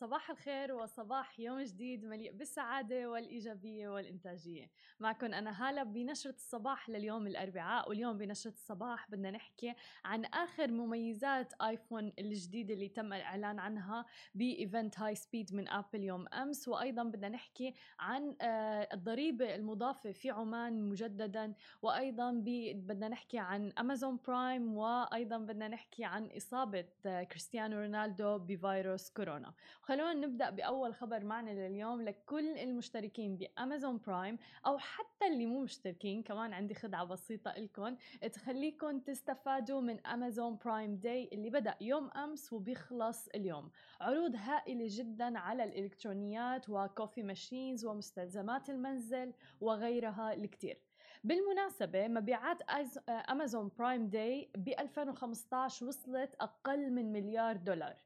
صباح الخير وصباح يوم جديد مليء بالسعادة والإيجابية والإنتاجية. معكم أنا هالة بنشرة الصباح لليوم الأربعاء واليوم بنشرة الصباح بدنا نحكي عن آخر مميزات آيفون الجديدة اللي تم الإعلان عنها ب event Hi, Speed من أبل يوم أمس. وأيضا بدنا نحكي عن آه، الضريبة المضافة في عمان مجددا. وأيضا بدنا نحكي عن أمازون برايم. وأيضا بدنا نحكي عن إصابة آه، كريستيانو رونالدو بفيروس كورونا. خلونا نبدأ بأول خبر معنا لليوم لكل المشتركين بأمازون برايم أو حتى اللي مو مشتركين كمان عندي خدعة بسيطة لكم تخليكم تستفادوا من أمازون برايم Day اللي بدأ يوم أمس وبيخلص اليوم. عروض هائلة جدا على الإلكترونيات و coffee machines ومستلزمات المنزل وغيرها الكثير بالمناسبة مبيعات أمازون برايم Day ب 2015 وصلت أقل من مليار دولار.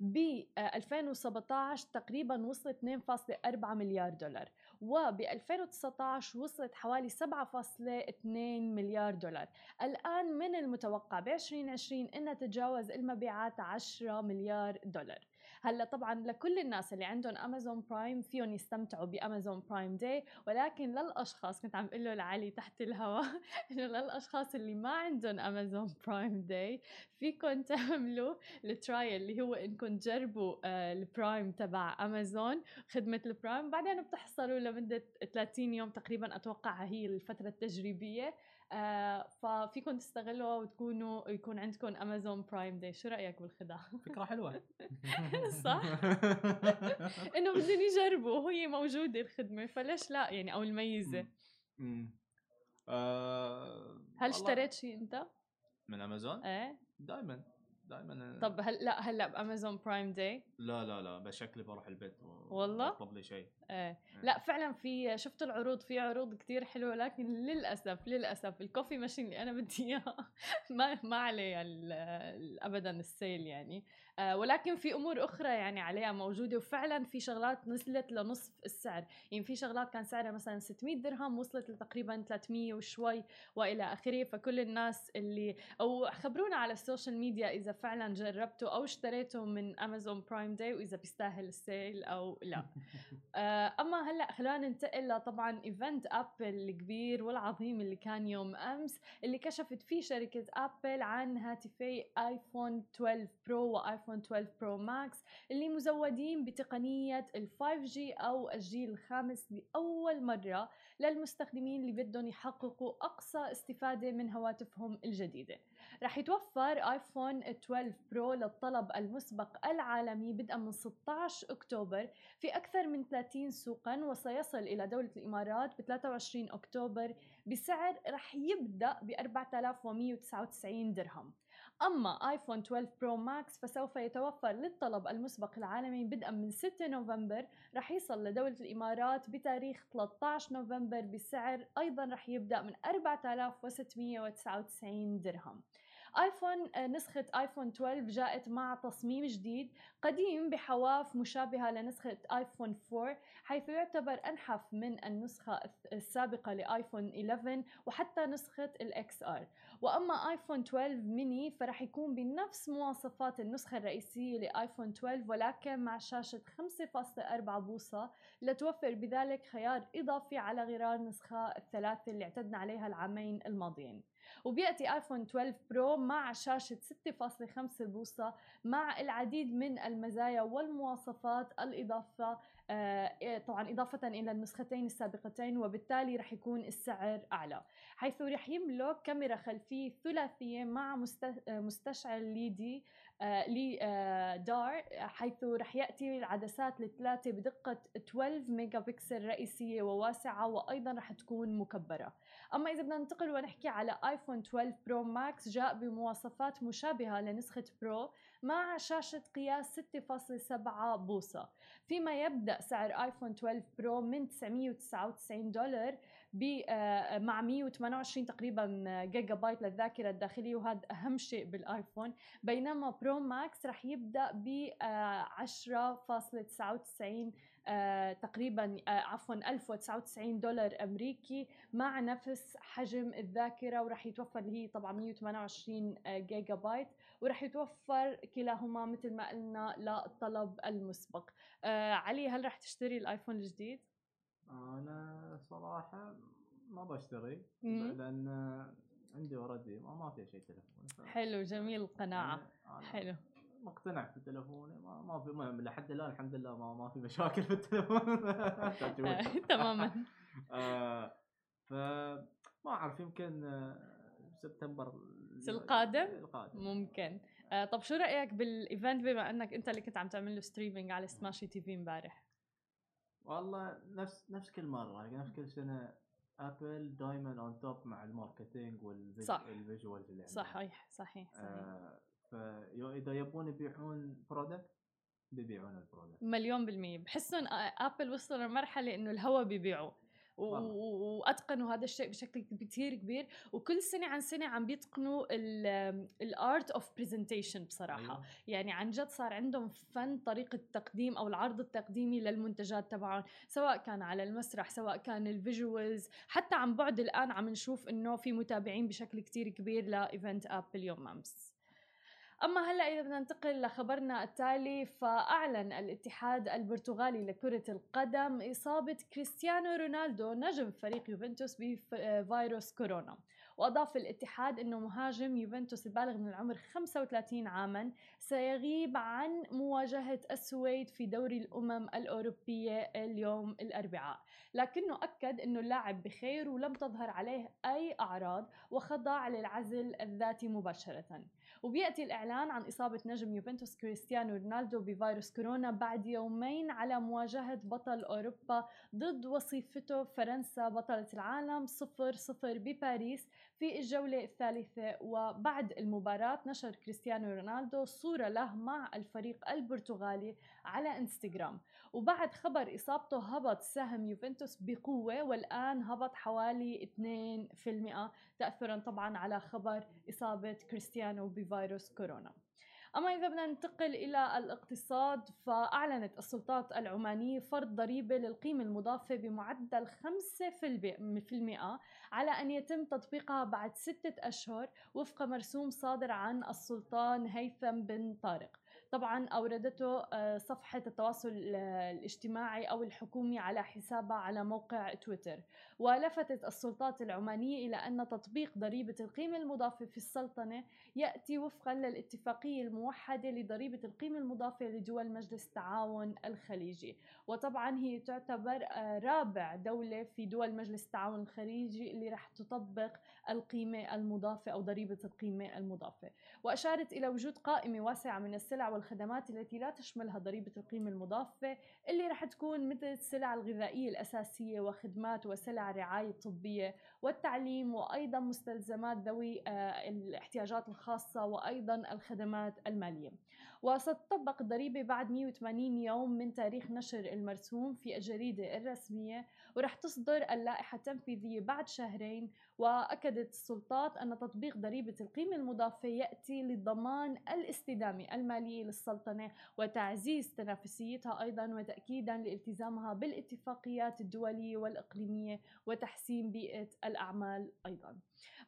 ب 2017 تقريبا وصلت 2.4 مليار دولار وب 2019 وصلت حوالي 7.2 مليار دولار. الآن من المتوقع ب 2020 أنها تتجاوز المبيعات 10 مليار دولار. هلأ طبعا لكل الناس اللي عندهم امازون برايم فيهم يستمتعوا بامازون برايم Day ولكن للأشخاص كنت عم أقول له لعلي تحت الهواء إنه للأشخاص اللي ما عندهم امازون برايم Day فيكم تعملوا ال trial اللي هو إنكم تجربوا آه، البرايم تبع امازون خدمة البرايم بعدين بتحصلوا لمدة 30 يوم تقريبا أتوقع هي الفترة التجريبية. ففيكم تستغلوها وتكونوا يكون عندكم امازون برايم Day شو رأيك بالخدعه فكرة حلوة. صح. إنه بدهم يجربوا وهي موجودة الخدمة فليش لا؟ يعني أو الميزة. آه هل اشتريت شيء أنت؟ من امازون إيه. دائما دائما طب هلا هلا بأمازون برايم Day لا لا لا بشكلي بروح البيت والله؟ أطلب لي شيء. إيه. إيه. لا فعلا في شفت العروض في عروض كتير حلوة لكن للأسف للأسف ال coffee machine اللي أنا بدي اياها ما ما عليه ابدا ال sale يعني. ولكن في أمور أخرى يعني عليها موجودة وفعلا في شغلات نزلت لنصف السعر. يعني في شغلات كان سعرها مثلا 600 درهم وصلت لتقريبا 300 وشوي وإلى آخره. فكل الناس اللي أو خبرونا على ال social media إذا فعلا جربته أو اشتريته من أمازون برايم Day وإذا بيستاهل ال sale أو لا. آه، أما هلأ خلينا ننتقل طبعا event أبل الكبير والعظيم اللي كان يوم أمس اللي كشفت فيه شركة أبل عن هاتفي آيفون 12 Pro وايفون 12 Pro Max اللي مزودين بتقنية ال 5G أو الجيل الخامس لأول مرة للمستخدمين اللي بدهم يحققوا أقصى استفادة من هواتفهم الجديدة. رح يتوفر ايفون 12 برو للطلب المسبق العالمي بدءا من 16 أكتوبر في أكثر من 30 سوقا وسيصل إلى دولة الإمارات ب 23 أكتوبر بسعر رح يبدأ ب 4199 درهم. أما آيفون 12 Pro Max فسوف يتوفر للطلب المسبق العالمي بدءا من 6 نوفمبر رح يصل لدولة الإمارات بتاريخ 13 نوفمبر بسعر أيضا رح يبدأ من 4699 درهم. آيفون آه، نسخة آيفون 12 جاءت مع تصميم جديد قديم بحواف مشابهة لنسخة آيفون 4 حيث يعتبر أنحف من النسخة السابقة لآيفون 11 وحتى نسخة ال XR. وأما آيفون 12 ميني فرح يكون بنفس مواصفات النسخة الرئيسية لآيفون 12 ولكن مع شاشة 5.4 بوصة لتوفر بذلك خيار إضافي على غرار النسخة الثلاثة اللي اعتدنا عليها العامين الماضيين. وبيأتي ايفون 12 Pro مع شاشة 6.5 بوصة مع العديد من المزايا والمواصفات الإضافة آه، طبعا إضافة إلى النسختين السابقتين وبالتالي رح يكون السعر أعلى حيث رح يملك كاميرا خلفية ثلاثية مع مستشعر ليدي LiDAR حيث رح يأتي العدسات الثلاثة بدقة 12 ميجا بكسل رئيسية وواسعة وأيضا رح تكون مكبرة. أما إذا بدنا ننتقل ونحكي على آيفون 12 Pro Max جاء بمواصفات مشابهة لنسخة Pro مع شاشة قياس 6.7 بوصة. فيما يبدأ سعر آيفون 12 Pro من 999 دولار آه، مع 128 تقريبا جيجا بايت للذاكرة الداخلية وهذا أهم شيء بالآيفون. بينما Pro Max رح يبدأ ب 10.99 آه، تقريبا آه، عفوا 1099 دولار أمريكي مع نفس حجم الذاكرة وراح يتوفر اللي هي طبعا 128 جيجا بايت ورح يتوفر كلاهما مثل ما قلنا للطلب المسبق. آه علي هل رح تشتري الآيفون الجديد؟ أنا صراحة ما بشتري. لأن عندي already ما, ما في شيء تلفون حلو جميل القناعة. أنا- أنا حلو. مقتنع في تلفوني ما, ما في ما لحد الآن الحمد لله ما, ما في مشاكل في التلفون. تماما آه، ف ما أعرف يمكن آه، سبتمبر ال- القادم؟ القادم ممكن آه طب شو رأيك بال event بما أنك أنت اللي كنت عم تعمل له streaming على سماشي تي في امبارح والله نفس نفس كل مرة نفس كل سنة ابل دائما on top مع ال marketing صح. وال visuals اللي عندهم. صحيح صحيح صحيح آه فإذا يبون يبيعون product بيبيعون ال product مليون بالمية. بحسهم ابل وصلوا لمرحلة إنه الهوا. و- وأتقنوا هذا الشيء بشكل كثير كبير. وكل سنة عن سنة عم بيتقنوا ال art of presentation بصراحة. أيوة. يعني عن جد صار عندهم فن طريقة التقديم أو العرض التقديمي للمنتجات تبعهم. سواء كان على المسرح سواء كان ال visuals حتى عن بعد الآن عم نشوف إنه في متابعين بشكل كتير كبير ل event أبل يوم أمس. أما هلا إذا بدنا ننتقل لخبرنا التالي فأعلن الاتحاد البرتغالي لكرة القدم إصابة كريستيانو رونالدو نجم فريق يوفنتوس بفيروس كورونا. وأضاف الاتحاد أنه مهاجم يوفنتوس البالغ من العمر 35 عاما سيغيب عن مواجهة السويد في دوري الأمم الأوروبية اليوم الأربعاء. لكنه أكد أنه اللاعب بخير ولم تظهر عليه أي أعراض وخضع للعزل الذاتي مباشرة. وبيأتي الإعلان عن إصابة نجم يوفنتوس كريستيانو رونالدو بفيروس كورونا بعد يومين على مواجهة بطل أوروبا ضد وصيفته فرنسا بطلة العالم 0-0 بباريس في الجولة الثالثة. وبعد المباراة نشر كريستيانو رونالدو صورة له مع الفريق البرتغالي على إنستغرام. وبعد خبر إصابته هبط سهم يوفنتوس بقوة والآن هبط حوالي 2% تأثرا طبعا على خبر إصابة كريستيانو بفيروس كورونا. أما إذا بدنا ننتقل إلى الاقتصاد فأعلنت السلطات العمانية فرض ضريبة للقيمة المضافة بمعدل 5% على أن يتم تطبيقها بعد ستة أشهر وفق مرسوم صادر عن السلطان هيثم بن طارق. طبعا أوردته آه، صفحة التواصل آه، الاجتماعي أو الحكومي على حسابها على موقع تويتر. ولفتت السلطات العمانية إلى أن تطبيق ضريبة القيمة المضافة في السلطنة يأتي وفقا للاتفاقية الموحدة لضريبة القيمة المضافة لدول مجلس التعاون الخليجي. وطبعا هي تعتبر آه، رابع دولة في دول مجلس التعاون الخليجي اللي رح تطبق القيمة المضافة أو ضريبة القيمة المضافة. وأشارت إلى وجود قائمة واسعة من السلع والخدمات التي لا تشملها ضريبة القيمة المضافة اللي رح تكون مثل السلع الغذائية الأساسية وخدمات وسلع الرعاية الطبية والتعليم وأيضا مستلزمات ذوي آه، الاحتياجات الخاصة وأيضا الخدمات المالية. وستطبق الضريبة بعد 180 يوم من تاريخ نشر المرسوم في الجريدة الرسمية ورح تصدر اللائحة التنفيذية بعد شهرين. وأكدت السلطات أن تطبيق ضريبة القيمة المضافة يأتي لضمان الاستدامة المالية للسلطنة وتعزيز تنافسيتها أيضا وتأكيدا لالتزامها بالاتفاقيات الدولية والإقليمية وتحسين بيئة الأعمال أيضا.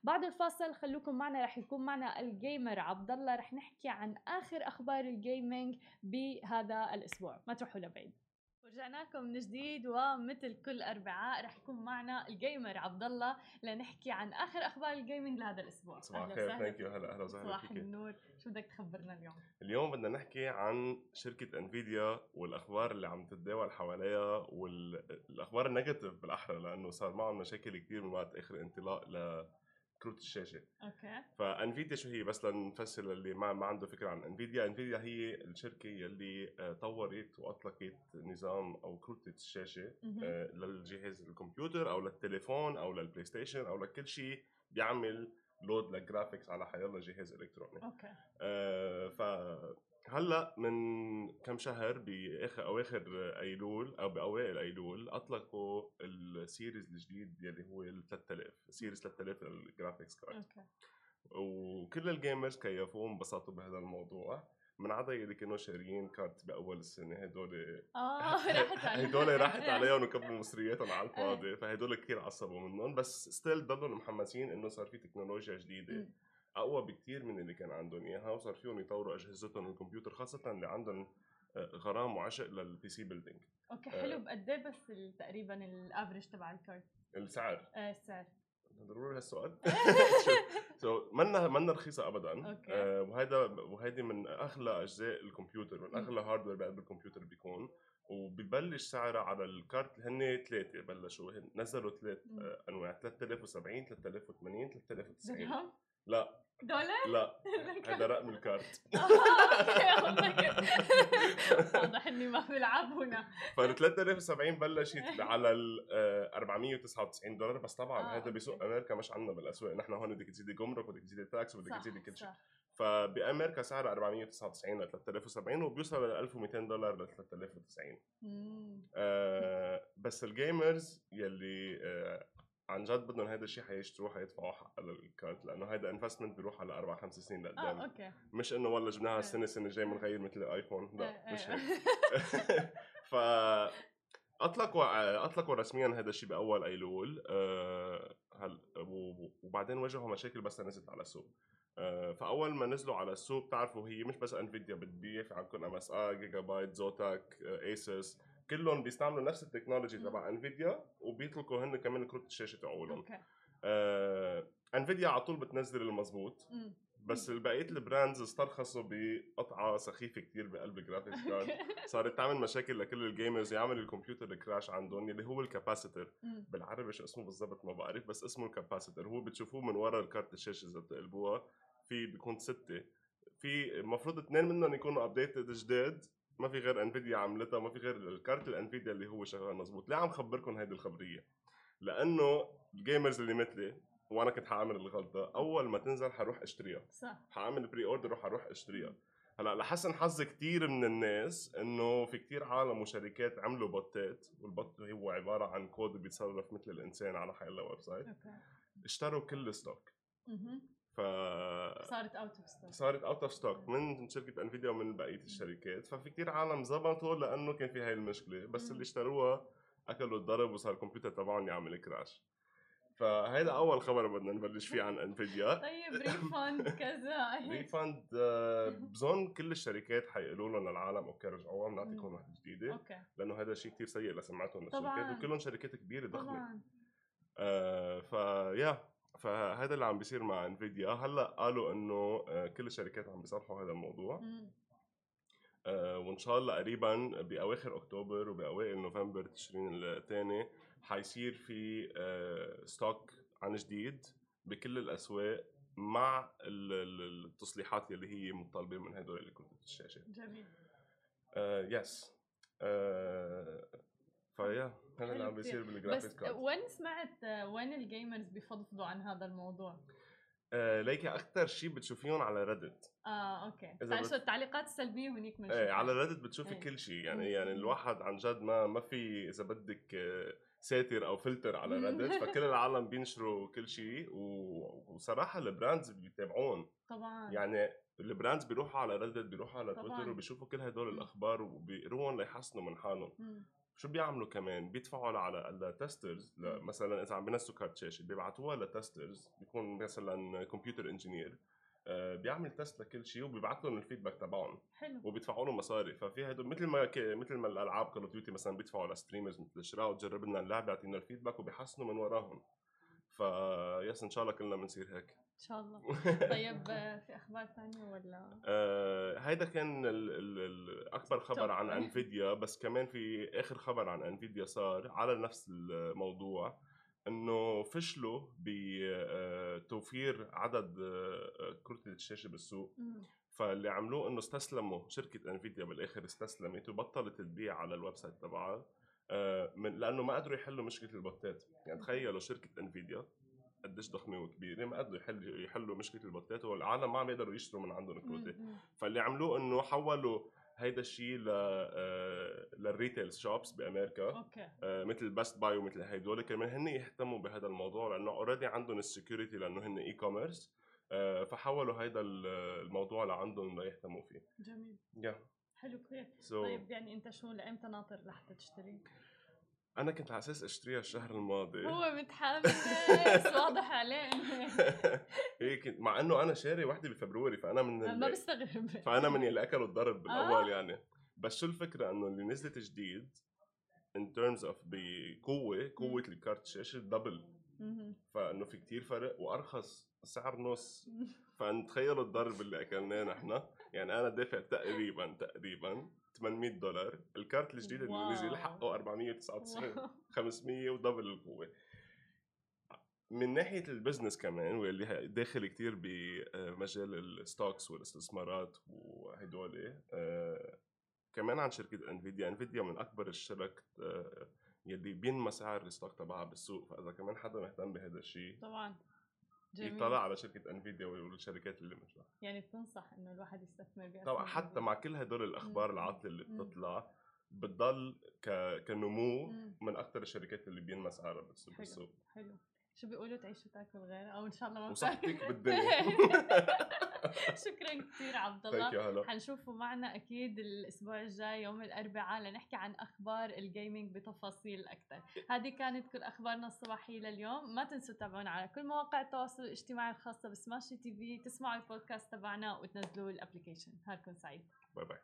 بعد الفاصل خلوكم معنا رح يكون معنا ال gamer عبد الله رح نحكي عن آخر أخبار ال gaming بهذا الأسبوع. ما تروحوا لبعيد. ورجعنا لكم من جديد ومثل كل أربعاء رح يكون معنا ال gamer عبد الله لنحكي عن آخر أخبار ال gaming لهذا الأسبوع. صباح الخير thank you هلا أهلا وسهلا صباح النور. شو بدك تخبرنا اليوم؟ اليوم بدنا نحكي عن شركة انفيديا والأخبار اللي عم تتداول حواليها والاخبار ال negative بالأحرى لأنه صار معهم مشاكل كثير من وقت آخر انطلاق لكروت الشاشة. okay. فانفيديا شو هي؟ بس لنفسر اللي ما, ما عنده فكرة عن انفيديا انفيديا هي الشركة يلي آه، طورت وأطلقت نظام أو كروت الشاشة مهم. آه، للجهاز الكمبيوتر أو للتليفون أو للبلاي ستيشن أو لكل شيء بيعمل load لل graphics على حيالله جهاز إلكتروني. okay. آه، فهلا من كم شهر باخر أواخر أيلول أو بأوائل أيلول أطلقوا ال series الجديد يلي هو ال 3000 series 3000 لل graphics card okay. وكل ال gamers كيفوا انبسطوا بهذا الموضوع. من عدا يلي كانوا شاريين كارت بأول السنة هدول آه راحت علي هدول راحت عليهم وكبوا مصرياتهم على الفاضي فهدول كثير عصبوا منهم. بس still ضلوا محمسين إنه صار في تكنولوجيا جديدة. أقوى بكتير من اللي كان عندهم. اياها وصار فيهم يطوروا أجهزتهم الكمبيوتر خاصة اللي عندهم آه، غرام وعشق للبي سي بيلدينج أوكي آه. حلو. بقد إيه بس تقريبا ال average تبع الكارت السعر. آه السعر. ضروري هالسؤال. so منا منا رخيصة ابدا. okay. آه وهذا وهيدي من أغلى أجزاء الكمبيوتر من أغلى hardware بقلب الكمبيوتر بيكون. وببلش سعرها على الكارت هن ثلاثة بلشوا. نزلوا ثلاث. آه أنواع. 3070 3080 3090 درهم؟ لا. دولار؟ لا. هذا رقم الكارت. واضح إني ما بلعب هنا. فال 3070 بلشت على ال آه، 499 دولار بس طبعا آه، هذا بسوق. أمريكا مش عندنا بالأسواق. نحن هون بدك تزيدي جمرك وبدك تزيدي tax وبدك تزيدي كل شيء. فبأمريكا سعرها 499 ل 3070 وبيوصل ل 1200 دولار ل 3090 مم. آه بس ال gamers يلي آه عن جد بدهم هذا الشيء حيشتروه حيدفعوا حق الكارت لأنه هذا investment بيروح على أربع خمس سنين آه لقدام. okay. مش إنه والله جبناها. السنة السنة الجاية بنغير مثل الايفون لا إيه، مش إيه. هيك. ف اطلقوا اطلقوا رسميا هذا الشيء بأول ايلول آه هل وبعدين واجهوا مشاكل بس نزلت على السوق. آه فأول ما نزلوا على السوق بتعرفوا هي مش بس انفيديا بتبيع في عندكم MSI Gigabyte Zotac Asus كلهم بيستعملوا نفس ال technology. تبع انفيديا وبيطلقوا هن كمان كروت الشاشة تبعولهم okay. آه انفيديا على طول بتنزل المزبوط مم. بس بقية ال brands استرخصوا بقطعة سخيفة كتير بقلب ال graphics card صارت تعمل مشاكل لكل ال gamers يعمل الكمبيوتر crash عندهم اللي هو ال capacitor. بالعربي شو اسمه بالضبط ما بعرف بس اسمه ال capacitor هو بتشوفوه من ورا الكارت الشاشة إذا بتقلبوها في بيكون ستة. في المفروض اثنين منهم يكونوا updated جداد ما في غير انفيديا عملتها ما في غير الكارت الانفيديا اللي هو شغال مزبوط ليه عم خبركم هيدي الخبرية؟ لأنه ال gamers اللي مثلي وأنا كنت حأعمل الغلطة أول ما تنزل حروح أشتريها. صح. حأعمل pre-order وحروح أشتريها. هلأ لحسن حظ كثير من الناس إنه في كثير عالم وشركات عملوا بوتات وال bot هو عبارة عن كود بيتصرف مثل الإنسان على حيلا website. اشتروا كل ال stock. ف صارت out of stock صارت out of stock من شركة انفيديا ومن بقية الشركات. ففي كثير عالم زبطوا لأنه كان في هاي المشكلة. بس مم. اللي اشتروها أكلوا الضرب وصار الكمبيوتر تبعهم يعمل crash فهيدا أول خبر بدنا نبلش فيه عن انفيديا طيب refund كذا. هيك. refund آه، بظن كل الشركات حيقولوا لهم للعالم okay رجعوها بنعطيكم مم. وحده جديدة. okay. لأنه هذا شيء كثير سيء لسمعتهم. للشركات وكلهم شركات كبيرة ضخمه طبعا. آه ف yeah فهذا اللي عم بيصير مع انفيديا هلأ قالوا إنه آه كل الشركات عم بيصلحوا هذا الموضوع. آه وإن شاء الله قريبا بأواخر أكتوبر وبأوائل نوفمبر تشرين الثاني حيصير في آه stock عن جديد بكل الأسواق مع ال- ال- التصليحات اللي هي مطالبة من هدول كرت الشاشة جميل. آه yes آه ف yeah. هذا اللي عم بيصير بس card وين سمعت آه، وين ال gamers بفضفضوا عن هذا الموضوع؟ آه ليكي أكثر شيء بتشوفيهم على ريدت آه okay تعال بت- التعليقات السلبية هنيك من إيه على Reddit بتشوفي إيه. كل شيء يعني مم. يعني الواحد عن جد ما ما في إذا بدك آه، ساتر أو فلتر على. Reddit فكل العالم بينشروا كل شيء و- وصراحة ال brands بيتابعون طبعا يعني ال brands بيروحوا على Reddit بيروحوا على. تويتر وبيشوفوا كل هدول. الأخبار وبيقروهم ليحسنوا من حالهم. شو بيعملوا كمان؟ بيدفعوا على ال testers. مثلا إذا عم بينزلوا كارت شاشة بيبعتوها ل testers بيكون مثلا computer engineer بيعمل test لكل شيء وبيبعث لهم ال feedback تبعهم. حلو. وبيدفعوا له مصاري. ففي هدول مثل ما ك... مثل ما الألعاب Call of Duty مثلا بيدفعوا ل streamers مثل شراء وتجرب لنا اللعبة يعطينا ال feedback وبيحسنوا من وراهم. ف yes إن شاء الله كلنا بنصير هيك. إن شاء الله. طيب آه، في أخبار ثانية ولا؟ آه هيدا كان ال ال ال أكبر خبر. عن انفيديا بس كمان في آخر خبر عن انفيديا صار على نفس الموضوع إنه فشلوا بتوفير عدد آه، كروت الشاشة بالسوق. فاللي عملوه إنه استسلموا شركة انفيديا بالآخر استسلمت وبطلت تبيع على ال website تبعها. آه، من لأنه ما قدروا يحلوا مشكلة البوتات يعني تخيلوا شركة إنفيديا قديش ضخمة وكبيرة ما قدروا يحلوا يحلوا مشكلة البوتات والعالم ما عم يقدروا يشتروا من عندهم كروتي. فاللي عملوه إنه حولوا هيدا الشيء ل آه، لل retail shops بأمريكا okay. آه، مثل Best Buy ومثل هيدول. كمان هن يهتموا بهذا الموضوع لأنه already عندهم ال security لأنه هن e-commerce فحولوا هيدا ال- الموضوع لعندهم ليهتموا فيه. جميل. يا حلو كثير. so طيب يعني انت شو لامتى ناطر لحتى تشتري؟ أنا كنت على أساس أشتريها الشهر الماضي. هو متحمس. واضح عليه هيك مع إنه أنا شاري وحده ب February فأنا من ما ال... بستغرب. فأنا من يلي أكلوا الضرب بالأول آه. يعني. بس شو الفكرة؟ إنه اللي نزلت جديد in terms of بقوة قوة الكارت شاشة double. فإنه في كتير فرق وأرخص سعر نص. فتخيلوا الضرب اللي أكلناه نحن. يعني أنا دافع تقريبا تقريبا 800 دولار. الكارت الجديد اللي. نزل حقه 499 wow. 500 و double القوة. من ناحية ال business كمان واللي داخل كتير بمجال ال stocks والاستثمارات وهدول آه، كمان عن شركة إنفيديا. إنفيديا من أكبر الشرك آه، يلي بينمى سعر ال stock تبعها بالسوق. فإذا كمان حدا مهتم بهذا الشيء طبعا. جميل يطلع على شركة انفيديا والشركات اللي مثلها يعني بتنصح انه الواحد يستثمر بأسهم طبعا حتى. مع كل هدول الأخبار. العاطله اللي. بتطلع بتضل ك... كنمو مم. من أكثر الشركات اللي بينمى سعرها بالسوق حلو حلو شو بيقولوا؟ تعيش وتاكل غير. أو إن شاء الله ما وصحتك بالدنيا شكرا كثير عبد الله. حنشوفوا معنا أكيد الأسبوع الجاي يوم الأربعاء لنحكي عن أخبار الجيمنج بتفاصيل أكثر هذه كانت كل أخبارنا الصباحية لليوم. ما تنسوا تتابعونا على كل مواقع التواصل الاجتماعي الخاصة ب Smashi TV تسمعوا البودكاست تبعنا وتنزلوا ال application نهاركم سعيد. bye bye